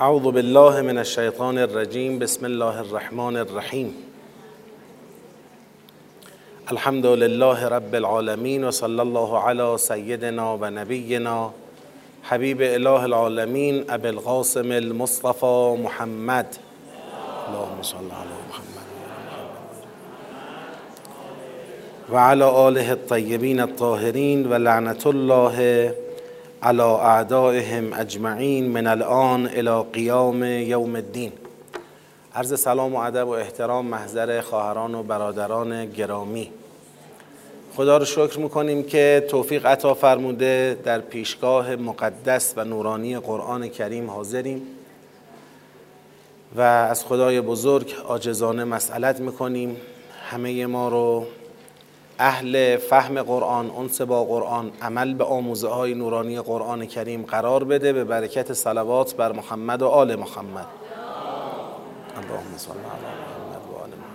أعوذ بالله من الشيطان الرجيم. بسم الله الرحمن الرحيم. الحمد لله رب العالمين وصلى الله على سيدنا ونبينا حبيب إله العالمين أبي القاسم المصطفى محمد. اللهم صل على محمد. وعلى آله الطيبين الطاهرين ولعنة الله على اعدائهم اجمعین من الان الى قیام یوم الدین. عرض سلام و ادب و احترام محضر خواهران و برادران گرامی. خدا رو شکر می‌کنیم که توفیق عطا فرموده در پیشگاه مقدس و نورانی قرآن کریم حاضریم و از خدای بزرگ عاجزانه مسئلت می‌کنیم. همه ما رو اهل فهم قرآن انس با قرآن عمل به آموزه های نورانی قرآن کریم قرار بده به برکت صلوات بر محمد و آل محمد. اللهم صل علی محمد و آل محمد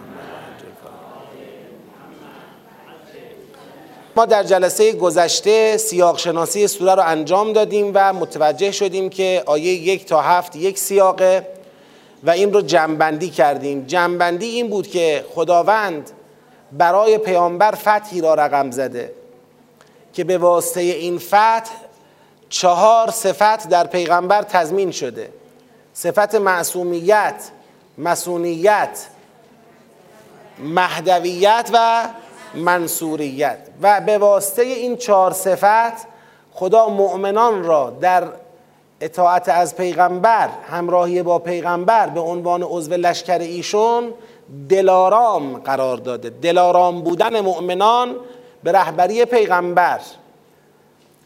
ما در جلسه گذشته سیاق شناسی سوره رو انجام دادیم و متوجه شدیم که آیه یک تا هفت یک سیاقه و این رو جنبندی کردیم. جنبندی این بود که خداوند برای پیامبر فتحی را رقم زده که به واسطه این فتح چهار صفت در پیغمبر تضمین شده. صفت معصومیت مسونیت مهدویت و منصوریت. و به واسطه این چهار صفت خدا مؤمنان را در اطاعت از پیغمبر همراهی با پیغمبر به عنوان عضو لشکر ایشون دلارام قرار داده. دلارام بودن مؤمنان به رهبری پیغمبر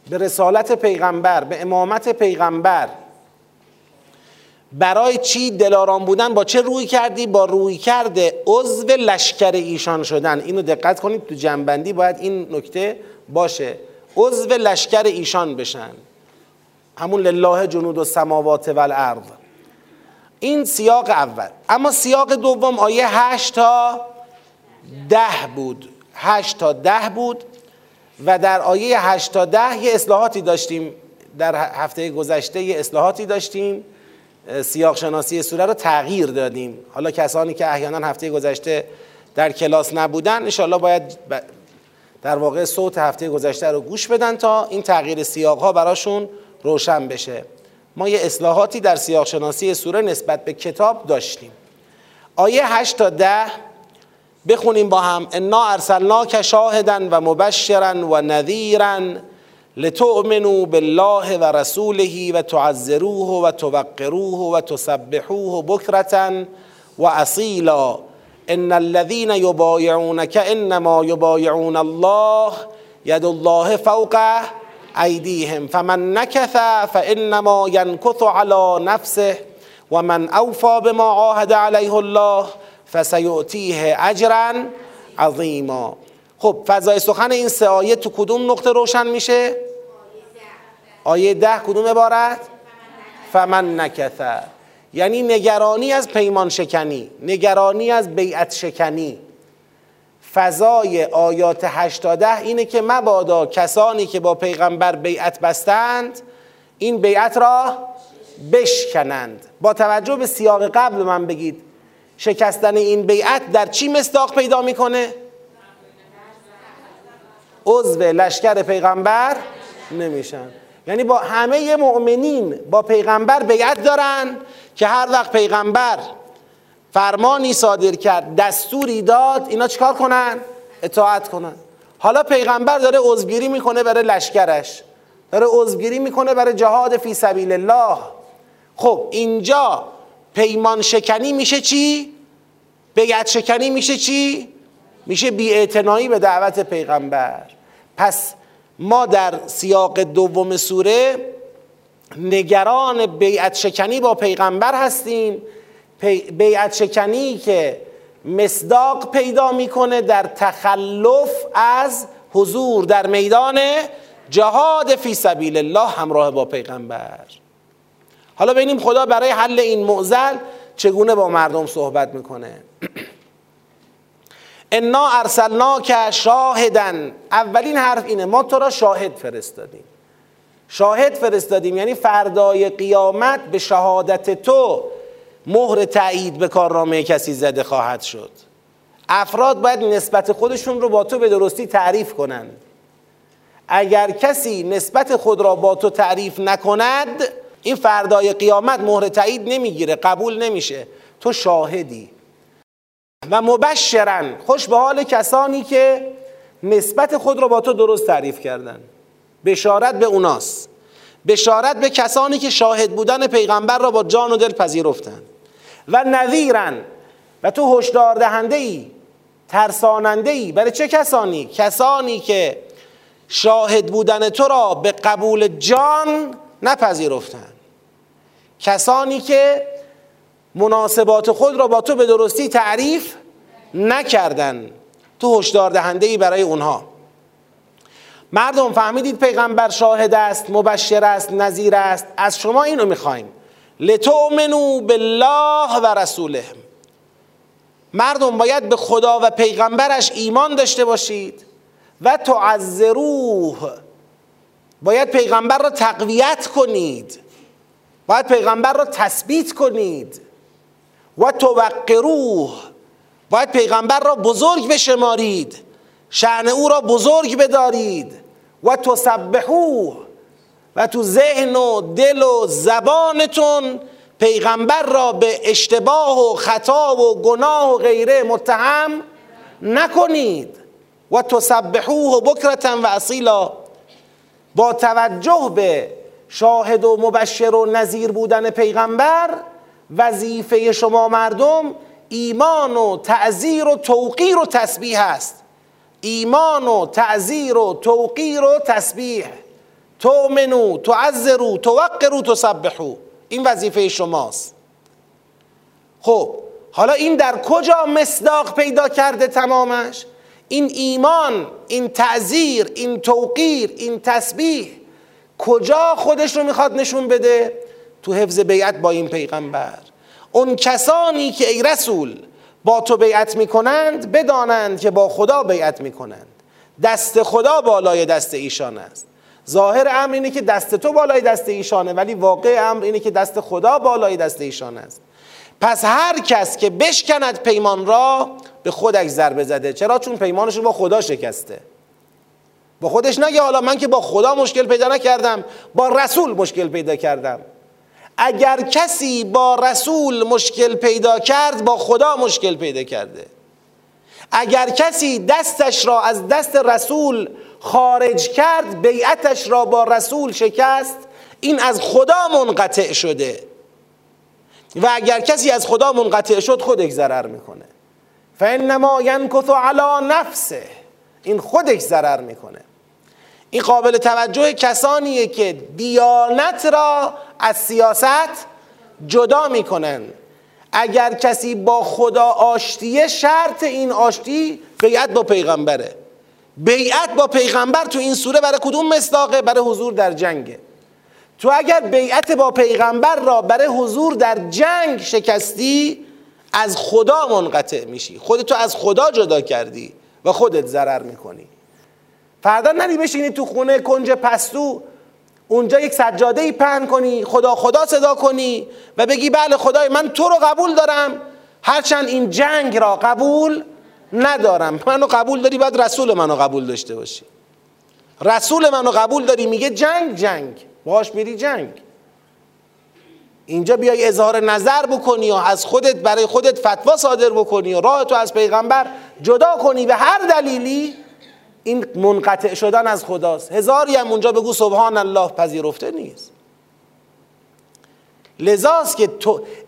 به رسالت پیغمبر به امامت پیغمبر. برای چی دلارام بودن؟ با چه روی کردی؟ با روی کرده عضو لشکر ایشان شدن. اینو دقت کنید تو جنبندی باید این نکته باشه. عضو لشکر ایشان بشن. همون لله جنود و سماوات و الارض این سیاق اول. اما سیاق دوم آیه هشت تا ده بود. هشت تا ده بود و در آیه هشت تا ده یه اصلاحاتی داشتیم. در هفته گذشته یه اصلاحاتی داشتیم. سیاق شناسی سوره رو تغییر دادیم. حالا کسانی که احیانا هفته گذشته در کلاس نبودن انشالله باید در واقع صوت هفته گذشته رو گوش بدن تا این تغییر سیاق ها براشون روشن بشه. ما یه اصلاحاتی در سیاق شناسی سوره نسبت به کتاب داشتیم. آیه 8 تا 10 بخونیم با هم. انا ارسلناک شاهدا و مبشرا و نذیرا لتؤمنوا بالله و رسوله و تعذروه و توقروه و تسبحوه بکرة و اصیلا. ان الذين يبايعونك انما يبايعون الله يد الله فوق ایدیهم فمن نکث فانما ینکث علی نفسه و من اوفا بما عاهد علیه الله فسیؤتیه اجرا عظیما خب فضای سخن این سه آیه تو کدوم نقطه روشن میشه؟ آیه ده کدوم عبارت؟ فمن نکث. یعنی نگرانی از پیمان شکنی نگرانی از بیعت شکنی. فضای آیات 8 اینه که مبادا کسانی که با پیغمبر بیعت بستند این بیعت را بشکنند با توجه به سیاق قبل من بگید شکستن این بیعت در چی مصداق پیدا می‌کنه؟ عضو لشکر پیغمبر نمیشن یعنی با همه مؤمنین با پیغمبر بیعت دارن که هر وقت پیغمبر فرمانی صادر کرد دستوری داد اینا چیکار کنن؟ اطاعت کنن. حالا پیغمبر داره عضوگیری می‌کنه برای لشکرش داره عضوگیری می‌کنه برای جهاد فی سبیل الله. خب اینجا پیمان شکنی میشه چی؟ بیعت شکنی میشه چی؟ میشه بیاعتنایی به دعوت پیغمبر. پس ما در سیاق دوم سوره نگران بیعت شکنی با پیغمبر هستیم. بیعت شکنی که مصداق پیدا می‌کنه در تخلف از حضور در میدان جهاد فی سبیل الله همراه با پیغمبر. حالا ببینیم خدا برای حل این معضل چگونه با مردم صحبت می‌کنه. انا ارسلناک شاهدن اولین حرف اینه ما تو را شاهد فرستادیم. شاهد فرستادیم یعنی فردای قیامت به شهادت تو مهر تایید به کارنامه کسی زده خواهد شد. افراد باید نسبت خودشون رو با تو به درستی تعریف کنند اگر کسی نسبت خود را با تو تعریف نکند این فردای قیامت مهر تایید نمی‌گیره قبول نمیشه. تو شاهدی. و مبشرن خوش به حال کسانی که نسبت خود را با تو درست تعریف کردن. بشارت به اوناست. بشارت به کسانی که شاهد بودن پیغمبر را با جان و دل پذیرفتند و نذیرن و تو هشدار دهنده ای ترساننده ای برای چه کسانی؟ کسانی که شاهد بودن تو را به قبول جان نپذیرفتند. کسانی که مناسبات خود را با تو به درستی تعریف نکردن. تو هشدار دهنده ای برای اونها. مردم فهمیدید پیغمبر شاهد است مبشر است نظیر است. از شما اینو می‌خوایم. لتؤمنوا بالله و رسوله. مردم باید به خدا و پیغمبرش ایمان داشته باشید و تعذروه. باید پیغمبر را تقویت کنید. باید پیغمبر را تثبیت کنید. و توقروه. باید پیغمبر را بزرگ بشمارید. شعن او را بزرگ بدارید. و تسبحوه. و تو ذهن و دل و زبانتون پیغمبر را به اشتباه و خطا و گناه و غیره متهم نکنید. و تسبحوه بکرتا و اصیلا. با توجه به شاهد و مبشر و نظیر بودن پیغمبر وظیفه شما مردم ایمان و تعذیر و توقیر و تسبیح است. ایمان و تعذیر و توقیر و تسبیح. تؤمنو تعذرو توقرو تسبحو این وظیفه شماست. خب حالا این در کجا مصداق پیدا کرده تمامش؟ این ایمان این تعذیر این توقیر این تسبیح کجا خودش رو می‌خواد نشون بده؟ تو حفظ بیعت با این پیغمبر. اون کسانی که ای رسول با تو بیعت می‌کنند بدانند که با خدا بیعت می‌کنند. دست خدا بالای دست ایشان است. ظاهر امر اینه که دست تو بالای دست ایشانه ولی واقع امر اینه که دست خدا بالای دست ایشان است. پس هر کس که بشکند پیمان را به خودش ضربه زده. چرا؟ چون پیمانش رو با خدا شکسته. با خودش نگه حالا من که با خدا مشکل پیدا نکردم با رسول مشکل پیدا کردم. اگر کسی با رسول مشکل پیدا کرد با خدا مشکل پیدا کرده. اگر کسی دستش را از دست رسول خارج کرد بیعتش را با رسول شکست. این از خدا منقطع شده. و اگر کسی از خدا منقطع شد خودش ضرر می‌کنه. فانما ینکث علی نفسه. این خودش ضرر می‌کنه. این قابل توجه کسانیه که دیانت را از سیاست جدا می‌کنن. اگر کسی با خدا آشتیه شرط این آشتی بیعت با پیغمبره. بیعت با پیغمبر تو این سوره برای کدوم مصداقه؟ برای حضور در جنگه. تو اگر بیعت با پیغمبر را برای حضور در جنگ شکستی از خدا منقطع میشی. خودتو از خدا جدا کردی و خودت ضرر می‌کنی. فردا نری بشینی تو خونه کنج پستو اونجا یک سجاده ای پهن کنی خدا خدا صدا کنی و بگی بله خدای من تو رو قبول دارم. هرچند این جنگ را قبول ندارم. منو قبول داری بعد رسول منو قبول داشته باشی. رسول منو قبول داری میگه جنگ جنگ. باش میری جنگ. اینجا بیای اظهار نظر بکنی و از خودت برای خودت فتوا صادر بکنی و راه تو از پیغمبر جدا کنی به هر دلیلی. این منقطع شدن از خداست. هزاری هم اونجا بگو سبحان الله پذیرفته نیست. لذاست که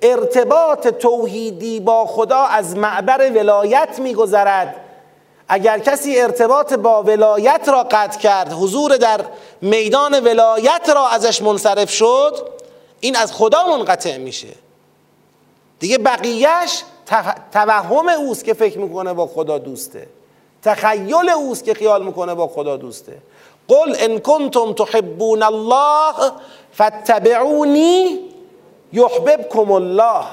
ارتباط توحیدی با خدا از معبر ولایت میگذرد. اگر کسی ارتباط با ولایت را قطع کرد حضور در میدان ولایت را ازش منصرف شد این از خدا منقطع میشه. دیگه بقیهش توهم اوست که فکر می‌کنه با خدا دوسته. تخیل اوست که خیال می‌کنه با خدا دوسته. قل ان کنتم تحبون الله فاتبعونی یحببکم الله.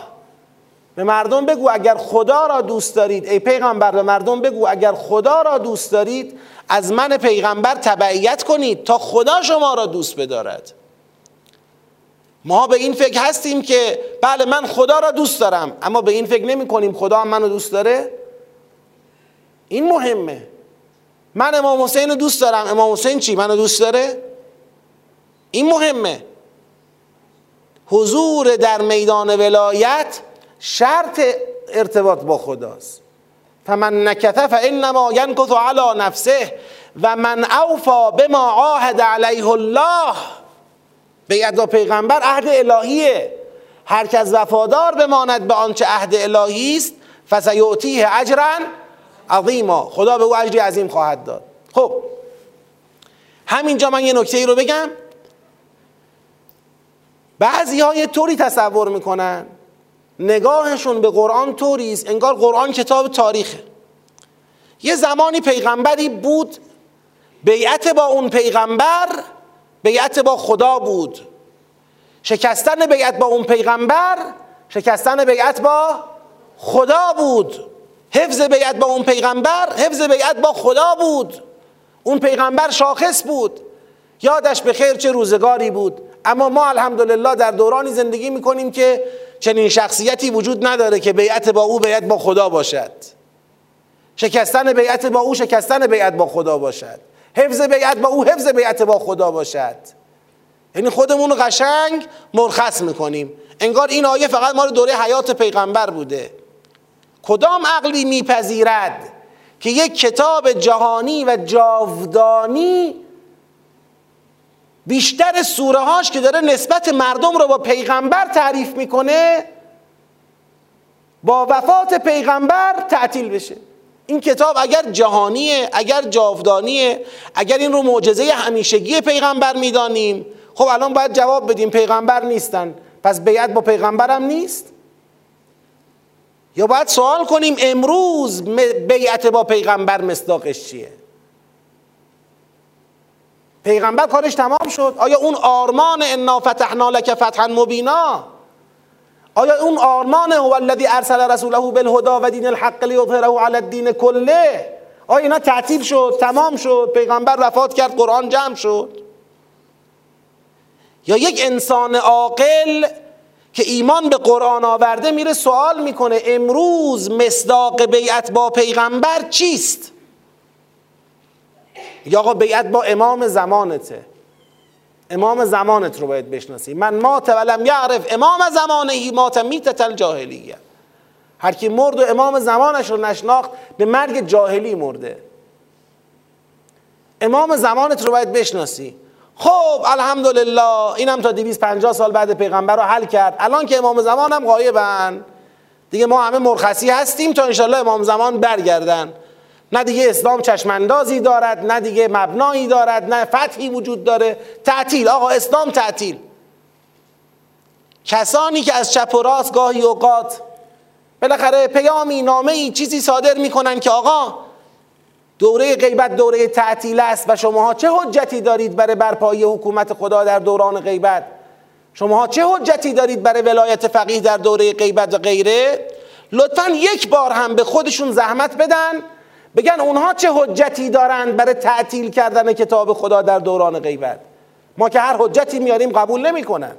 به مردم بگو اگر خدا را دوست دارید ای پیغمبر به مردم بگو اگر خدا را دوست دارید از من پیغمبر تبعیت کنید تا خدا شما را دوست بدارد. ما به این فکر هستیم که بله من خدا را دوست دارم اما به این فکر نمی کنیم خدا هم منو دوست داره. این مهمه. من امام حسین رو دوست دارم امام حسین چی؟ منو دوست داره؟ این مهمه. حضور در میدان ولایت شرط ارتباط با خداست. فمن نکته فانما ینکث علی نفسه و من اوفا بما عاهد علیه الله. بیعت با پیغمبر عهد الهیه. هر کس وفادار بماند به آنچه عهد الهی است فسیعطیه اجرا عظیما. خدا به او اجری عظیم خواهد داد. خب همینجا من یه نکته ای رو بگم. بعضی ها یه طوری تصور می‌کنن. نگاهشون به قرآن طوری است. انگار قرآن کتاب تاریخه. یه زمانی پیغمبری بود بیعت با اون پیغمبر بیعت با خدا بود. شکستن بیعت با اون پیغمبر شکستن بیعت با خدا بود. حفظ بیعت با اون پیغمبر حفظ بیعت با خدا بود. اون پیغمبر شاخص بود. یادش به خیر چه روزگاری بود. اما ما الحمدلله در دورانی زندگی می‌کنیم که چنین شخصیتی وجود نداره که بیعت با او بیعت با خدا باشد. شکستن بیعت با او شکستن بیعت با خدا باشد. حفظ بیعت با او حفظ بیعت با خدا باشد. یعنی خودمون رو قشنگ مرخص می‌کنیم. انگار این آیه فقط ما دوره حیات پیغمبر بوده. کدام عقلی میپذیرد که یک کتاب جهانی و جاودانی بیشتر سوره هاش که داره نسبت مردم رو با پیغمبر تعریف می‌کنه با وفات پیغمبر تعطیل بشه. این کتاب اگر جهانیه اگر جاودانیه اگر این رو معجزه همیشگی پیغمبر می‌دانیم خب الان باید جواب بدیم پیغمبر نیستن. پس بیعت با پیغمبرم نیست؟ یا باید سوال کنیم امروز بیعت با پیغمبر مصداقش چیه؟ پیغمبر کارش تمام شد. آیا اون آرمان انا فتحنا لک فتحا مبینا؟ آیا اون آرمان هو الذی ارسل رسوله بالهدى و دین الحق لیظهره علی الدین کله؟ آیا اینا تعطیل شد؟ تمام شد. پیغمبر وفات کرد. قرآن جمع شد. یا یک انسان عاقل که ایمان به قرآن آورده میره سوال می‌کنه امروز مصداق بیعت با پیغمبر چیست؟ یا آقا بیعت با امام زمانته. امام زمانت رو باید بشناسی. من مات ولم یعرف امام زمانه مات میتت الجاهلیه. هر کی مرد و امام زمانش رو نشناخت به مرگ جاهلی مرده. امام زمانت رو باید بشناسی. خب الحمدلله اینم تا 250 سال بعد پیغمبر رو حل کرد. الان که امام زمانم غایبن. دیگه ما همه مرخصی هستیم تا انشالله امام زمان برگردن. نه دیگه اسلام چشماندازی دارد نه دیگه مبنایی دارد نه فتحی وجود داره. تعطیل آقا اسلام تعطیل. کسانی که از چپ و راست گاهی اوقات بالاخره پیامی نامه ای چیزی صادر می‌کنن که آقا دوره غیبت دوره تعطیل است و شماها چه حجتی دارید برای برپایی حکومت خدا در دوران غیبت؟ شماها چه حجتی دارید برای ولایت فقیه در دوره غیبت و غیره؟ لطفا یک بار هم به خودشون زحمت بدن. بگن اونها چه حجتی دارند برای تعطیل کردن کتاب خدا در دوران غیبت؟ ما که هر حجتی میاریم قبول نمی‌کنن.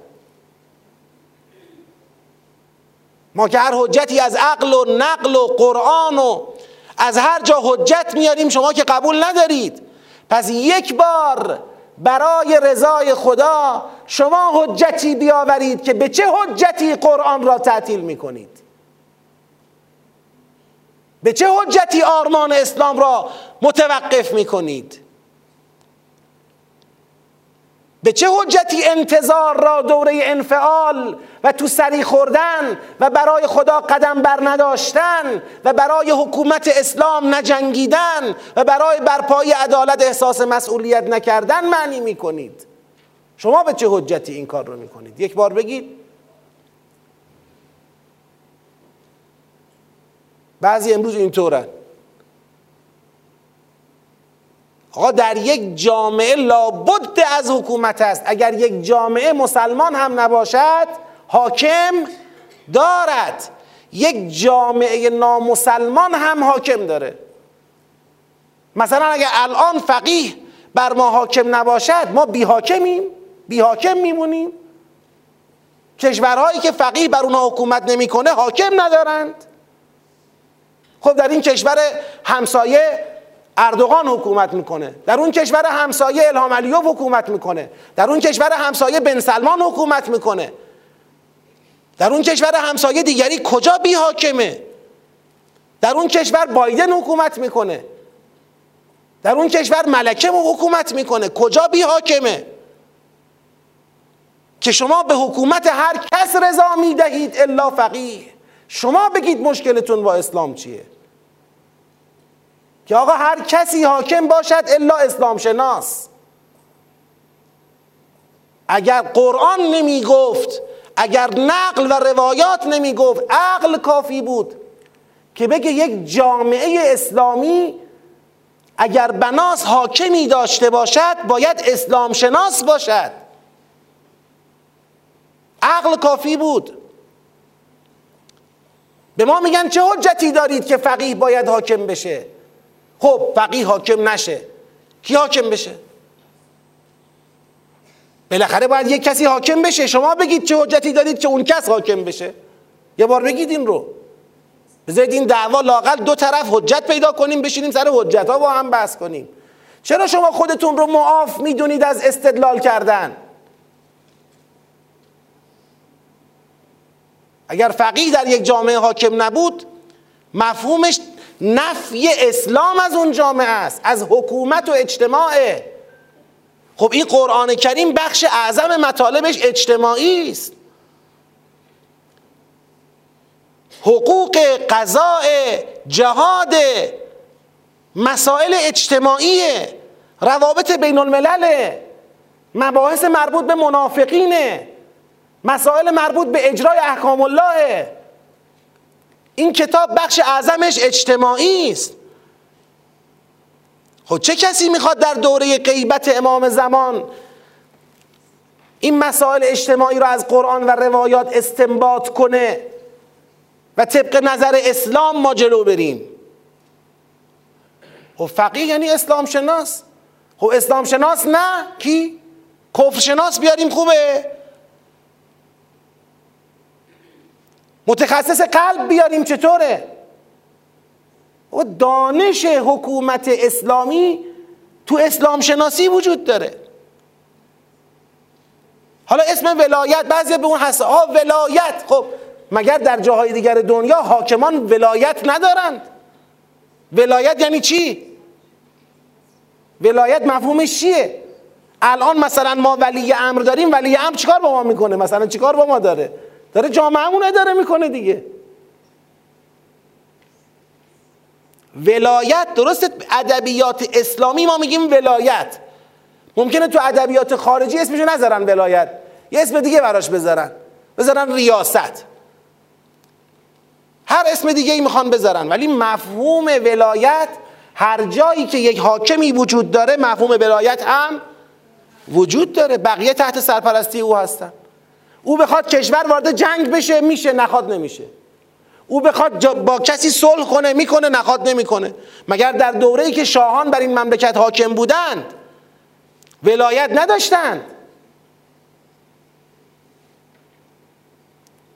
ما که هر حجتی از عقل و نقل و قرآن و از هر جا حجت میاریم شما که قبول ندارید. پس یک بار برای رضای خدا شما حجتی بیاورید که به چه حجتی قرآن را تعطیل می‌کنید. به چه حجتی آرمان اسلام را متوقف می کنید به چه حجتی انتظار را دوره انفعال و تو سری خوردن و برای خدا قدم بر نداشتن و برای حکومت اسلام نجنگیدن و برای برپایی عدالت احساس مسئولیت نکردن معنی می کنید شما به چه حجتی این کار رو می کنید یک بار بگید. بعضی امروز اینطورن. آقا در یک جامعه لابد از حکومت است. اگر یک جامعه مسلمان هم نباشد حاکم دارد. یک جامعه نامسلمان هم حاکم داره. مثلا اگر الان فقیه بر ما حاکم نباشد ما بی حاکمیم بی حاکم میمونیم. کشورهایی که فقیه بر اونها حکومت نمی‌کنه حاکم ندارند. خب در این کشور همسایه اردوغان حکومت می‌کنه. در اون کشور همسایه الهام علیوف حکومت می‌کنه. در اون کشور همسایه بن سلمان حکومت می‌کنه. در اون کشور همسایه دیگری کجا بی حاکمه؟ در اون کشور بایدن حکومت می‌کنه. در اون کشور ملکه حکومت می‌کنه. کجا بی حاکمه؟ که شما به حکومت هر کس رضا می‌دهید الا فقیه. شما بگید مشکلتون با اسلام چیه؟ که آقا هر کسی حاکم باشد الا اسلام شناس. اگر قرآن نمی گفت اگر نقل و روایات نمی گفت عقل کافی بود که بگه یک جامعه اسلامی اگر بناس حاکمی داشته باشد باید اسلام شناس باشد. عقل کافی بود. به ما میگن چه حجتی دارید که فقیه باید حاکم بشه؟ خب فقیه حاکم نشه. کی حاکم بشه؟ بالاخره باید یک کسی حاکم بشه. شما بگید چه حجتی دارید که اون کس حاکم بشه. یه بار بگید این رو. بذارید این دعوا لاقل دو طرف حجت پیدا کنیم بشینیم سر حجت ها با هم بحث کنیم. چرا شما خودتون رو معاف می‌دونید از استدلال کردن؟ اگر فقیه در یک جامعه حاکم نبود مفهومش نفی اسلام از اون جامعه است از حکومت و اجتماعه خب این قرآن کریم بخش اعظم مطالبش اجتماعی است. حقوق قضاء جهاد مسائل اجتماعی روابط بین الملل مباحث مربوط به منافقینه مسائل مربوط به اجرای احکام الله این کتاب بخش اعظمش اجتماعی است. خب چه کسی می‌خواد در دوره غیبت امام زمان این مسائل اجتماعی رو از قرآن و روایات استنباط کنه و طبق نظر اسلام ما جلو بریم؟ خب فقیه یعنی اسلام شناس خب اسلام شناس نه؟ کی؟ کفر شناس بیاریم خوبه. متخصص قلب بیاریم چطوره؟ و دانش حکومت اسلامی تو اسلام شناسی وجود داره. حالا اسم ولایت بعضی به اون هست ها ولایت. خب مگر در جاهای دیگر دنیا حاکمان ولایت ندارند؟ ولایت یعنی چی؟ ولایت مفهومش چیه؟ الان مثلا ما ولی امر داریم ولی امر چیکار با ما می‌کنه؟ مثلا چیکار با ما داره؟ داره جامعهمون اداره می‌کنه دیگه. ولایت درست ادبیات اسلامی ما میگیم ولایت. ممکنه تو ادبیات خارجی اسمشو نذارن ولایت. یه اسم دیگه براش بذارن. بذارن ریاست. هر اسم دیگه ای می‌خوان بذارن. ولی مفهوم ولایت هر جایی که یک حاکمی وجود داره مفهوم ولایت هم وجود داره. بقیه تحت سرپرستی او هستن. او بخواد کشور وارد جنگ بشه میشه نخواد نمیشه. او بخواد با کسی صلح کنه می‌کنه نخواد نمی‌کنه. مگر در دوره‌ای که شاهان بر این مملکت حاکم بودند ولایت نداشتند؟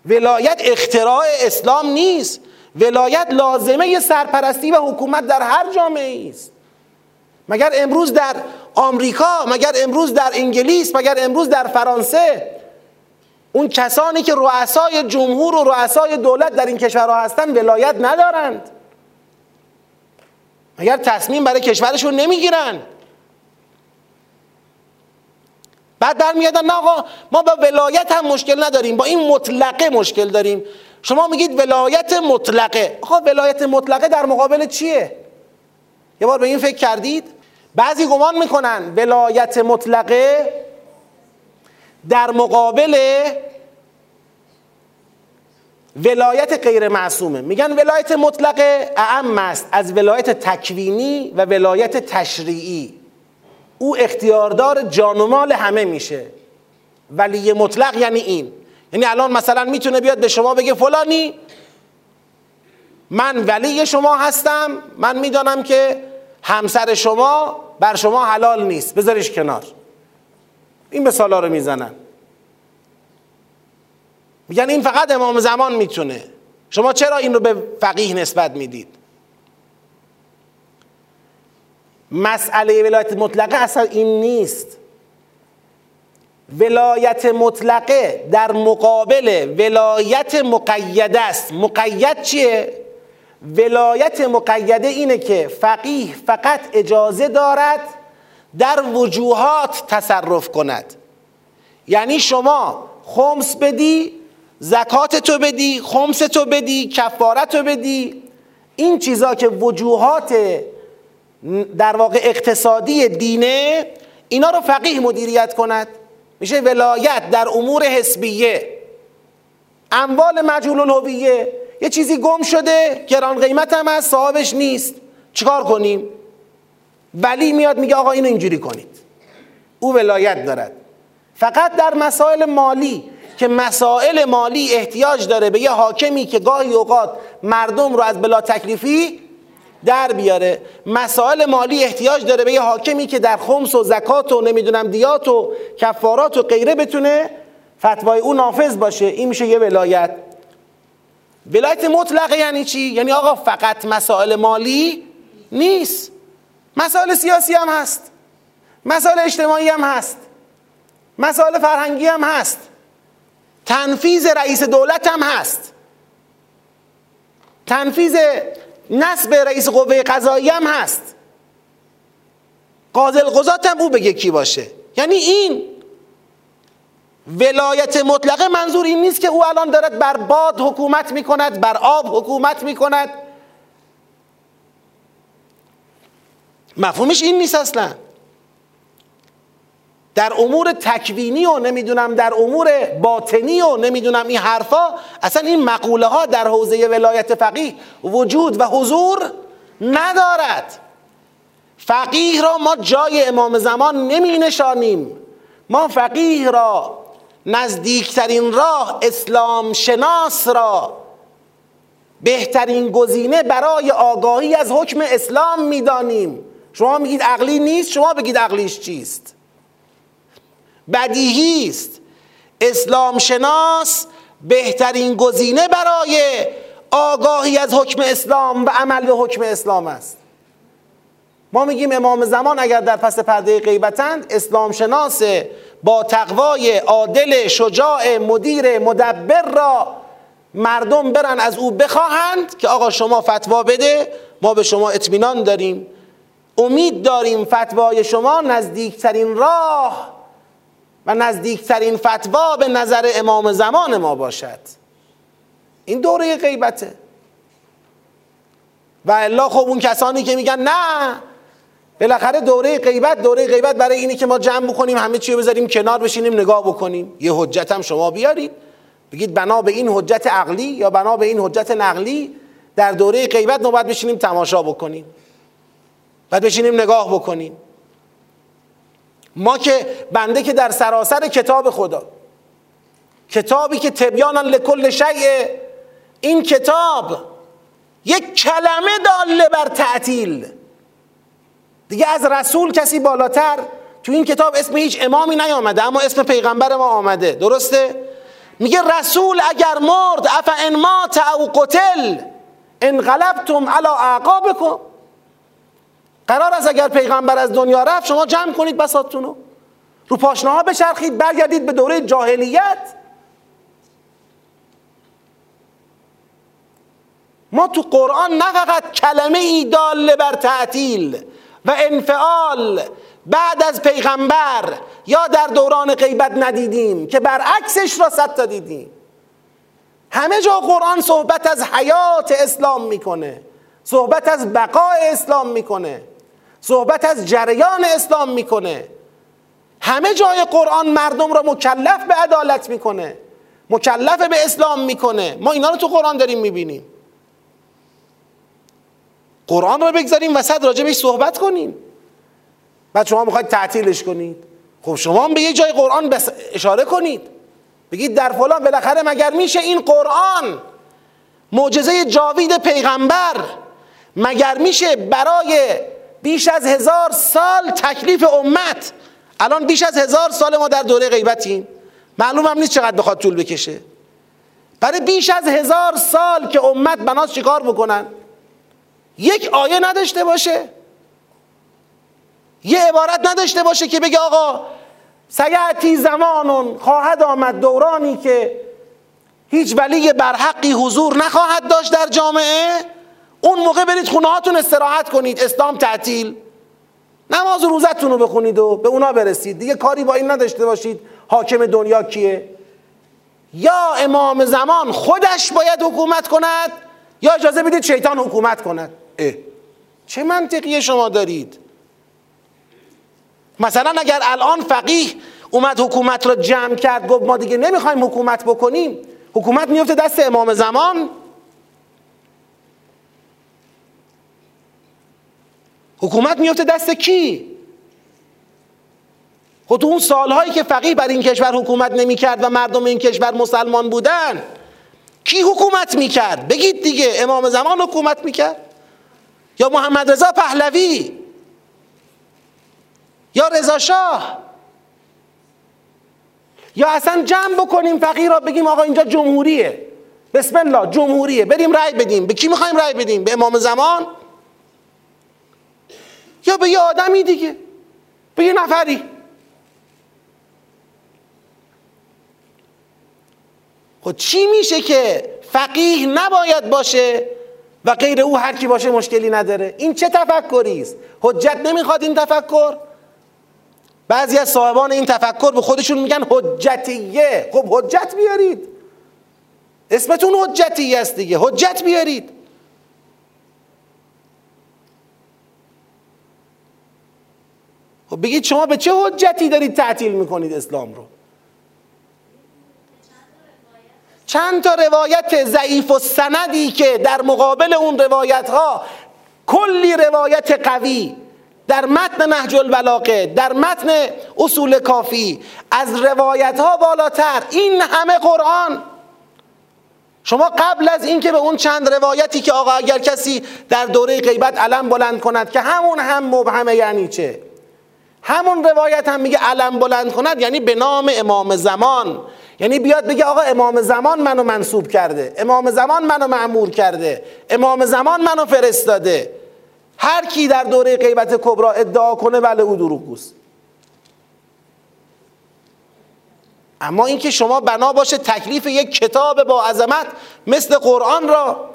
ولایت اختراع اسلام نیست. ولایت لازمه سرپرستی و حکومت در هر جامعه است. مگر امروز در آمریکا مگر امروز در انگلیس مگر امروز در فرانسه اون کسانی که رؤسای جمهور و رؤسای دولت در این کشورها هستند ولایت ندارند. مگر تصمیم برای کشورشون نمی‌گیرن؟ بعد برمیادن نه آقا ما با ولایت هم مشکل نداریم با این مطلقه مشکل داریم. شما میگید ولایت مطلقه. آقا ولایت مطلقه در مقابل چیه؟ یه بار به این فکر کردید؟ بعضی گمان می‌کنن ولایت مطلقه در مقابل ولایت غیر معصومه. میگن ولایت مطلقه اعم است. از ولایت تکوینی و ولایت تشریعی. او اختیاردار جان و مال همه میشه. ولی مطلق یعنی این. یعنی الان مثلا می‌تونه بیاد به شما بگه فلانی من ولی شما هستم. من می‌دانم که همسر شما بر شما حلال نیست. بذارش کنار. این مثالا رو می‌زنن. میگن این فقط امام زمان می‌تونه. شما چرا این رو به فقیه نسبت می‌دید؟ مسئله ولایت مطلقه اصلا این نیست. ولایت مطلقه در مقابل ولایت مقیده است. مقید چیه؟ ولایت مقیده اینه که فقیه فقط اجازه دارد در وجوهات تصرف کند. یعنی شما خمس بدی زکات تو بدی خمس تو بدی کفارت تو بدی. این چیزا که وجوهات در واقع اقتصادی دینه اینا رو فقیه مدیریت کند. میشه ولایت در امور حسبیه. اموال مجهول الهویه. یه چیزی گم شده گران قیمت هم از صاحبش نیست. چیکار کنیم؟ ولی میاد میگه آقا اینو اینجوری کنید. او ولایت دارد. فقط در مسائل مالی که مسائل مالی احتیاج داره به یه حاکمی که گاهی اوقات مردم رو از بلا تکلیفی در بیاره. مسائل مالی احتیاج داره به یه حاکمی که در خمس و زکات و نمی‌دونم دیات و کفارات و غیره بتونه فتوای او نافذ باشه. این میشه یه ولایت. ولایت مطلقه یعنی چی؟ یعنی آقا فقط مسائل مالی نیست. مسائل سیاسی هم هست. مسائل اجتماعی هم هست. مسائل فرهنگی هم هست. تنفیز رئیس دولت هم هست. تنفیز نصب رئیس قوه قضایی هم هست. قاضل قضات هم او بگه کی باشه. یعنی این ولایت مطلقه منظور این نیست که او الان دارد بر باد حکومت می‌کند بر آب حکومت می‌کند. مفهومش این نیست اصلا. در امور تکوینی و نمی‌دونم در امور باطنی و نمی‌دونم این حرفا اصلا این مقوله ها در حوزه ولایت فقیه وجود و حضور ندارد. فقیه را ما جای امام زمان نمی نشانیم ما فقیه را نزدیکترین راه اسلام شناس را بهترین گزینه برای آگاهی از حکم اسلام می‌دانیم. شما میگید عقلی نیست شما بگید عقلیش چیست؟ بدیهی است. اسلام شناس بهترین گزینه برای آگاهی از حکم اسلام و عمل به حکم اسلام است. ما میگیم امام زمان اگر در پس پرده غیبتند اسلام شناس با تقوای عادل شجاع مدیر مدبر را مردم برن از او بخواهند که آقا شما فتوا بده ما به شما اطمینان داریم. امید داریم فتوای شما نزدیکترین راه و نزدیکترین فتوا به نظر امام زمان ما باشد. این دوره غیبته. و الا خب اون کسانی که میگن نه بالاخره دوره غیبت دوره غیبت برای اینه که ما جمع بکنیم همه چی رو بذاریم کنار بشینیم نگاه بکنیم. یه حجت هم شما بیارید. بگید بنا به این حجت عقلی یا بنا به این حجت نقلی در دوره غیبت نوبت بشینیم تماشا بکنیم. بعد بشینیم نگاه بکنیم. ما که بنده که در سراسر کتاب خدا کتابی که تبیانا لکل شیء این کتاب یک کلمه داله بر تعطیل. دیگه از رسول کسی بالاتر تو این کتاب اسم هیچ امامی نیامده اما اسم پیغمبر ما آمده. درسته؟ میگه رسول اگر مرد اف ان مات او قتل انقلبتم علی اعقابکم. قرار است اگر پیغمبر از دنیا رفت شما جمع کنید بساتونو. رو رو پاشناها بچرخید برگردید به دوره جاهلیت. ما تو قرآن نه فقط کلمه ای داله بر تعطیل و انفعال بعد از پیغمبر یا در دوران غیبت ندیدیم که برعکسش را صد دیدیم. همه جا قرآن صحبت از حیات اسلام می‌کنه صحبت از بقای اسلام می‌کنه. صحبت از جریان اسلام می‌کنه. همه جای قرآن مردم را مکلف به عدالت می‌کنه. مکلف به اسلام می‌کنه. ما اینا رو تو قرآن داریم می‌بینیم. قرآن رو بگذاریم وسط راجع بهش صحبت کنیم. بعد شما می‌خواید تعطیلش کنید. خب شما به یه جای قرآن اشاره کنید. بگید در فلان بالاخره مگر میشه این قرآن معجزه جاوید پیغمبر مگر میشه برای بیش از هزار سال تکلیف امت. الان بیش از هزار سال ما در دوره غیبتیم. معلوم هم نیست چقدر بخواد طول بکشه. برای بیش از هزار سال که امت بناس چیکار بکنن؟ یک آیه نداشته باشه. یه عبارت نداشته باشه که بگه آقا سیعتی زمان خواهد آمد دورانی که هیچ ولی برحقی حضور نخواهد داشت در جامعه. اون موقع برید خونه هاتون استراحت کنید اسلام تعطیل. نماز و روزتون رو بخونید و به اونا برسید. دیگه کاری با این نداشته باشید حاکم دنیا کیه؟ یا امام زمان خودش باید حکومت کند یا اجازه بدید شیطان حکومت کند؟ اه. چه منطقی شما دارید؟ مثلا اگر الان فقیه اومد حکومت رو جمع کرد گفت ما دیگه نمی‌خوایم حکومت بکنیم. حکومت میفته دست امام زمان. حکومت میفته دست کی؟ خود خب اون سالهایی که فقیه بر این کشور حکومت نمی‌کرد و مردم این کشور مسلمان بودن کی حکومت می‌کرد؟ بگید دیگه امام زمان حکومت می‌کرد؟ یا محمد رضا پهلوی؟ یا رضا شاه؟ یا اصلا جمع بکنیم فقیر را بگیم آقا اینجا جمهوریه. بسم الله جمهوریه. بریم رأی بدیم. به کی می‌خوایم رأی بدیم؟ به امام زمان؟ یا به یه آدمی دیگه. به یه نفری. خب چی میشه که فقیه نباید باشه و غیر او هر کی باشه مشکلی نداره؟ این چه تفکری است؟ حجت نمی‌خواد این تفکر؟ بعضی از صاحبان این تفکر به خودشون میگن حجتیه. خب حجت بیارید. اسمتون حجتیه است دیگه. حجت بیارید. خب بگید شما به چه حجتی دارید تعطیل می‌کنید اسلام رو؟ چند تا روایت ضعیف و سندی که در مقابل اون روایت ها کلی روایت قوی در متن نهج البلاغه در متن اصول کافی از روایت ها بالاتر. این همه قرآن. شما قبل از اینکه به اون چند روایتی که آقا اگر کسی در دوره غیبت علم بلند کند که همون هم مبهمه یعنی چه؟ همون روایت هم میگه علم بلند کند یعنی به نام امام زمان. یعنی بیاد بگه آقا امام زمان منو منصوب کرده امام زمان منو معمور کرده امام زمان منو فرستاده. هر کی در دوره غیبت کبرا ادعا کنه بله او دروغگوست اما اینکه شما بنا باشه تکلیف یک کتاب با عظمت مثل قرآن را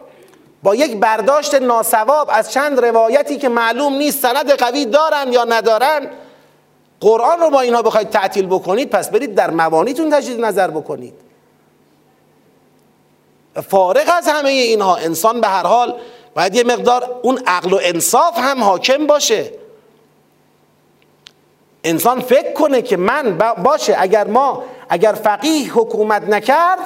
با یک برداشت ناسواب از چند روایتی که معلوم نیست سند قوی دارن یا ندارن قرآن رو با اینها بخواید تعطیل بکنید پس برید در موانیتون تجدید نظر بکنید. فارغ از همه اینها انسان به هر حال باید یه مقدار اون عقل و انصاف هم حاکم باشه. انسان فکر کنه که من باشه اگر ما اگر فقیه حکومت نکرد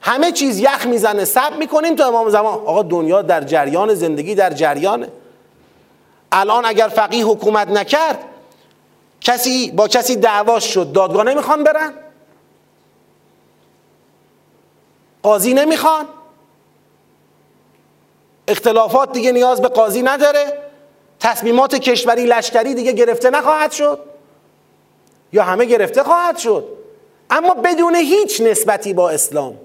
همه چیز یخ می‌زنه سب می‌کنیم تو امام زمان. آقا دنیا در جریان زندگی در جریانه. الان اگر فقیه حکومت نکرد کسی با کسی دعواش شد. دادگاه نمی‌خوان برن. قاضی نمی‌خوان. اختلافات دیگه نیاز به قاضی نداره. تصمیمات کشوری لشکری دیگه گرفته نخواهد شد. یا همه گرفته خواهد شد. اما بدون هیچ نسبتی با اسلام.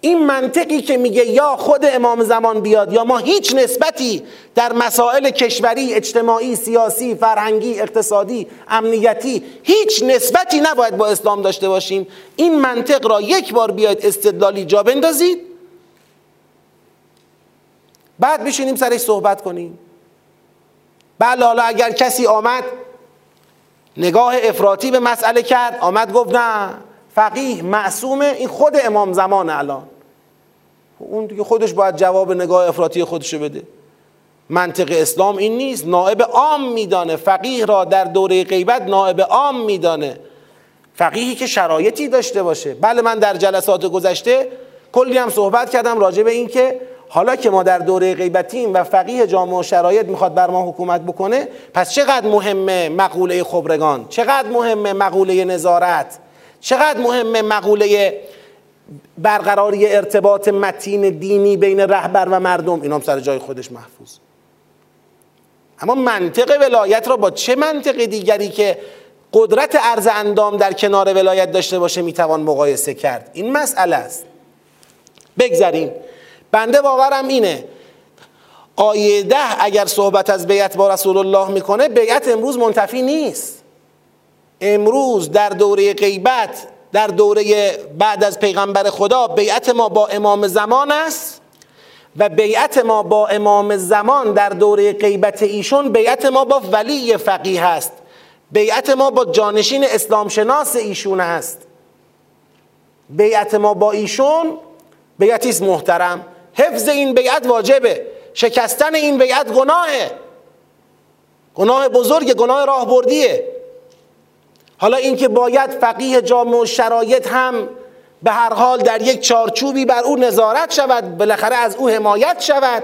این منطقی که میگه یا خود امام زمان بیاد یا ما هیچ نسبتی در مسائل کشوری، اجتماعی، سیاسی، فرهنگی، اقتصادی، امنیتی هیچ نسبتی نباید با اسلام داشته باشیم. این منطق را یک بار بیاید استدلالی جا بندازید. بعد بشینیم سرش صحبت کنیم. بله حالا اگر کسی آمد نگاه افراطی به مسئله کرد آمد گفت نه. فقیه معصومه این خود امام زمان الان. اون دیگه خودش باید جواب نگاه افراطی خودشو بده. منطق اسلام این نیست نائب عام میدانه. فقیه را در دوره غیبت نائب عام میدانه. فقیهی که شرایطی داشته باشه. بله من در جلسات گذشته کلی هم صحبت کردم راجع به این که حالا که ما در دوره غیبتیم و فقیه جامعه و شرایط می‌خواد بر ما حکومت بکنه پس چقدر مهمه مقوله خبرگان؟ چقدر مهمه مقوله نظارت؟ چقدر مهمه مقوله برقراری ارتباط متین دینی بین رهبر و مردم؟ اینا هم سر جای خودش محفوظ. اما منطق ولایت را با چه منطق دیگری که قدرت عرض اندام در کنار ولایت داشته باشه می‌توان مقایسه کرد؟ این مسئله است. بگذریم. بنده باورم اینه آیه ده اگر صحبت از بیعت با رسول الله می‌کنه بیعت امروز منتفی نیست. امروز در دوره غیبت در دوره بعد از پیغمبر خدا بیعت ما با امام زمان است و بیعت ما با امام زمان در دوره غیبت ایشون بیعت ما با ولی فقیه است. بیعت ما با جانشین اسلام شناس ایشون است. بیعت ما با ایشون بیعتی محترم. حفظ این بیعت واجبه. شکستن این بیعت گناهه. گناه بزرگ گناه راهبردیه. حالا اینکه باید فقیه جامع و شرایط هم به هر حال در یک چارچوبی بر او نظارت شود بالاخره از او حمایت شود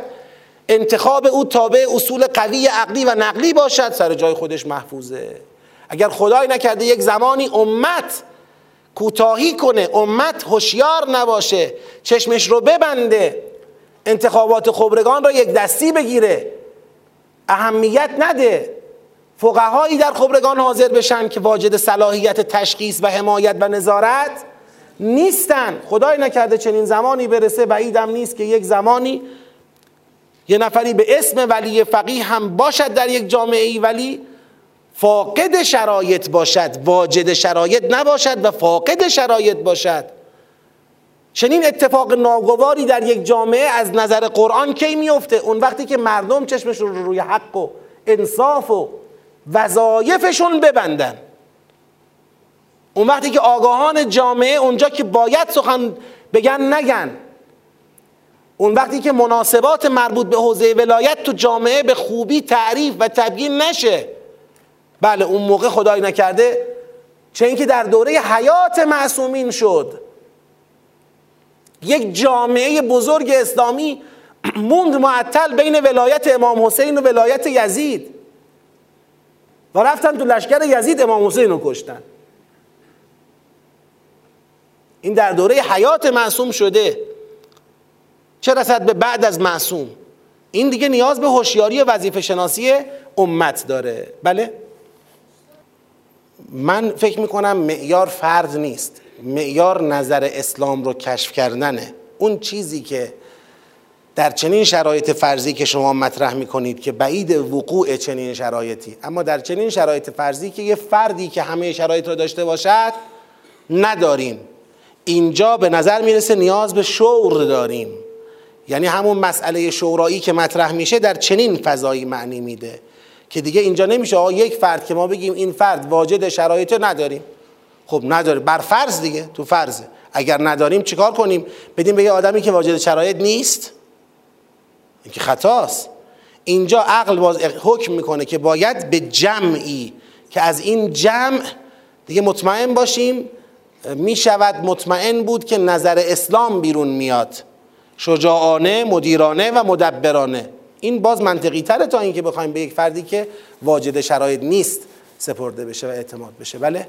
انتخاب او تابع اصول قوی عقلی و نقلی باشد سر جای خودش محفوظه. اگر خدای نکرده یک زمانی امت کوتاهی کنه امت هوشیار نباشه چشمش رو ببنده انتخابات خبرگان را یک دستی بگیره اهمیت نده. فقهایی در خبرگان حاضر بشن که واجد صلاحیت تشخیص و حمایت و نظارت نیستن. خدای نکرده چنین زمانی برسه بعیدم نیست که یک زمانی یه نفری به اسم ولی فقیه هم باشد در یک جامعه ای ولی فاقد شرایط باشد واجد شرایط نباشد و فاقد شرایط باشد. چنین اتفاق ناگواری در یک جامعه از نظر قرآن کی میفته؟ اون وقتی که مردم چشمش رو روی حق و انصاف و وظایفشون ببندن. اون وقتی که آگاهان جامعه اونجا که باید سخن بگن نگن. اون وقتی که مناسبات مربوط به حوزه ولایت تو جامعه به خوبی تعریف و تبیین نشه. بله اون موقع خدای نکرده چه اینکه در دوره حیات معصومین شد. یک جامعه بزرگ اسلامی موند معطل بین ولایت امام حسین و ولایت یزید. و رفتن تو لشکر یزید امام حسین رو کشتن. این در دوره حیات معصوم شده. چه رسد به بعد از معصوم؟ این دیگه نیاز به هوشیاری وظیفه شناسی امت داره. بله؟ من فکر می‌کنم معیار فرد نیست. معیار نظر اسلام رو کشف کردنه. اون چیزی که در چنین شرایط فرضی که شما مطرح می‌کنید که بعید وقوع چنین شرایطی اما در چنین شرایط فرضی که یه فردی که همه شرایط رو داشته باشد نداریم. اینجا به نظر می‌رسه نیاز به شور داریم. یعنی همون مسئله شورایی که مطرح میشه در چنین فضایی معنی میده که دیگه اینجا نمیشه آقا یک فرد که ما بگیم این فرد واجد شرایط نداریم. خب نداره بر فرض دیگه تو فرضه اگر نداریم چیکار کنیم؟ بدیم به یه آدمی که واجد شرایط نیست؟ این که خطاست. اینجا عقل باز حکم می‌کنه که باید به جمعی که از این جمع دیگه مطمئن باشیم می‌شود مطمئن بود که نظر اسلام بیرون میاد. شجاعانه مدیرانه و مدبرانه. این باز منطقی تره تا اینکه بخوایم به یک فردی که واجد شرایط نیست سپرده بشه و اعتماد بشه. بله؟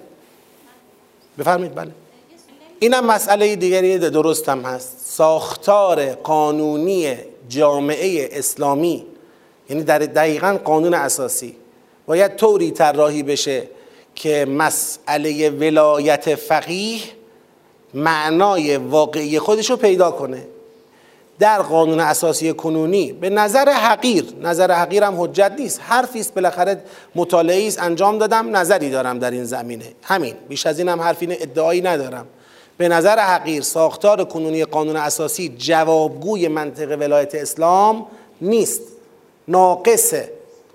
بفرمایید. بله. اینم مسئله دیگری درست هم هست. ساختار قانونی جامعه اسلامی یعنی در دقیقا قانون اساسی باید طوری طراحی بشه که مسئله ولایت فقیه معنای واقعی خودش رو پیدا کنه. در قانون اساسی کنونی به نظر حقیر نظر حقیر هم حجت نیست. حرفی است بالاخره مطالعه است انجام دادم نظری دارم در این زمینه. همین بیش از این هم حرفی ادعایی ندارم. به نظر حقیر ساختار کنونی قانون اساسی جوابگوی منطق ولایت اسلام نیست. ناقصه.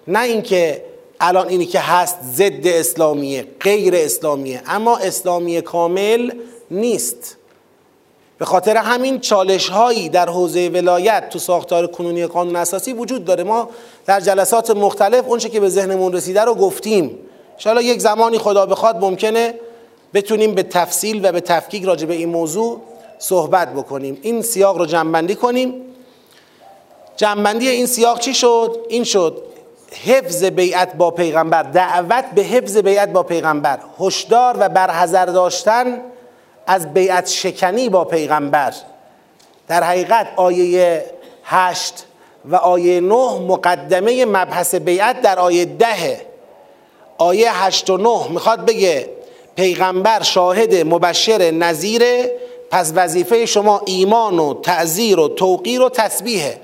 نه اینکه الان اینی که هست ضد اسلامیه غیر اسلامیه اما اسلامی کامل نیست. به خاطر همین چالش هایی در حوزه ولایت تو ساختار کنونی قانون اساسی وجود داره. ما در جلسات مختلف اونچه که به ذهنمون رسیده رو گفتیم. ان یک زمانی خدا بخواد ممکنه بتونیم به تفصیل و به تفکیک راجع به این موضوع صحبت بکنیم. این سیاق رو جنبندی کنیم. جنبندی این سیاق چی شد؟ این شد حفظ بیعت با پیغمبر دعوت به حفظ بیعت با پیغمبر. هشدار و برحذر داشتن از بیعت شکنی با پیغمبر. در حقیقت آیه هشت و آیه نه مقدمه مبحث بیعت در آیه ده آیه هشت و نه می‌خواد بگه پیغمبر شاهد مبشر نظیره پس وظیفه شما ایمان و تعذیر و توقیر و تسبیحه.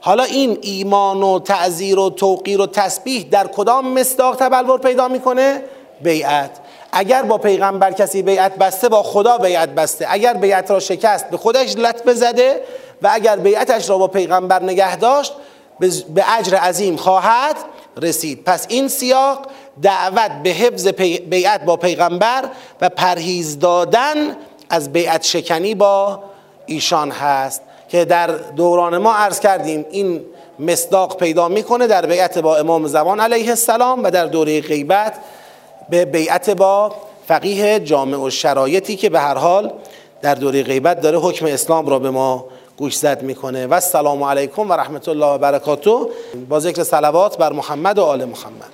حالا این ایمان و تعذیر و توقیر و تسبیح در کدام مصداق تبلور پیدا می‌کنه؟ بیعت. اگر با پیغمبر کسی بیعت بسته با خدا بیعت بسته. اگر بیعت را شکست به خودش لط بزده و اگر بیعتش را با پیغمبر نگه داشت به اجر عظیم خواهد رسید. پس این سیاق دعوت به حفظ بیعت با پیغمبر و پرهیز دادن از بیعت شکنی با ایشان هست که در دوران ما عرض کردیم این مصداق پیدا می‌کنه در بیعت با امام زمان علیه السلام و در دوره غیبت به بیعت با فقیه جامع و شرایطی که به هر حال در دوره غیبت داره حکم اسلام را به ما گوش زد می‌کنه. و السلام علیکم و رحمت الله و برکاته. با ذکر صلوات بر محمد و آل محمد.